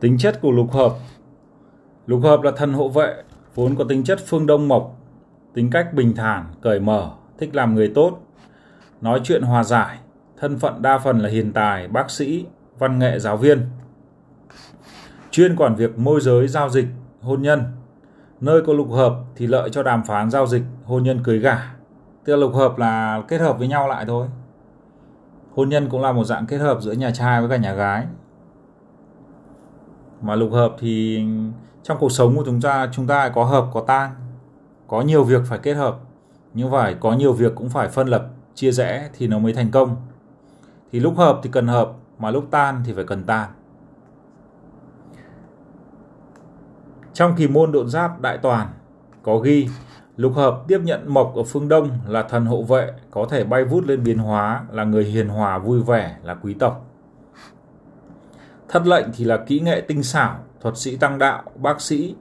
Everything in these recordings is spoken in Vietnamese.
Tính chất của lục hợp Lục hợp là thần hộ vệ, vốn có tính chất phương đông mộc, tính cách bình thản, cởi mở, thích làm người tốt, nói chuyện hòa giải, thân phận đa phần là hiền tài, bác sĩ, văn nghệ giáo viên. Chuyên quản việc môi giới giao dịch, hôn nhân. Nơi có lục hợp thì lợi cho đàm phán giao dịch, hôn nhân cưới gả. Tức là lục hợp là kết hợp với nhau lại thôi. Hôn nhân cũng là một dạng kết hợp giữa nhà trai với cả nhà gái. Mà lục hợp thì trong cuộc sống của chúng ta chúng ta có hợp có tan. Có nhiều việc phải kết hợp, nhưng phải có nhiều việc cũng phải phân lập, chia rẽ thì nó mới thành công. Thì lúc hợp thì cần hợp, mà lúc tan thì phải cần tan. Trong kỳ môn độn giáp đại toàn có ghi lục hợp tiếp nhận mộc ở phương Đông là thần hộ vệ có thể bay vút lên biến hóa là người hiền hòa vui vẻ là quý tộc. Thất lệnh thì là kỹ nghệ tinh xảo, thuật sĩ tăng đạo, bác sĩ.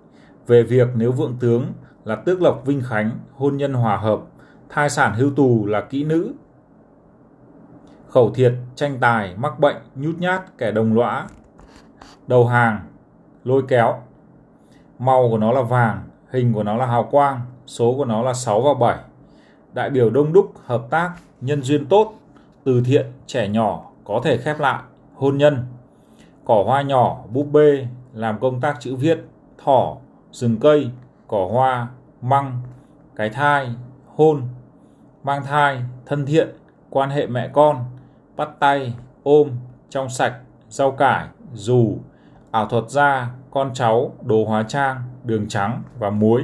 Về việc nếu vượng tướng là tước lộc vinh khánh, hôn nhân hòa hợp, thai sản hưu tù là kỹ nữ. Khẩu thiệt, tranh tài, mắc bệnh, nhút nhát, kẻ đồng lõa, đầu hàng, lôi kéo, Màu của nó là vàng, hình của nó là hào quang, số của nó là 6 và 7. Đại biểu đông đúc, hợp tác, nhân duyên tốt, từ thiện, trẻ nhỏ, có thể khép lại, hôn nhân. Cỏ hoa nhỏ, búp bê, làm công tác chữ viết, thỏ, rừng cây, cỏ hoa, măng, cái thai, hôn, mang thai, thân thiện, quan hệ mẹ con, bắt tay, ôm, trong sạch, rau cải, dù, ảo thuật da, con cháu, đồ hóa trang, đường trắng và muối.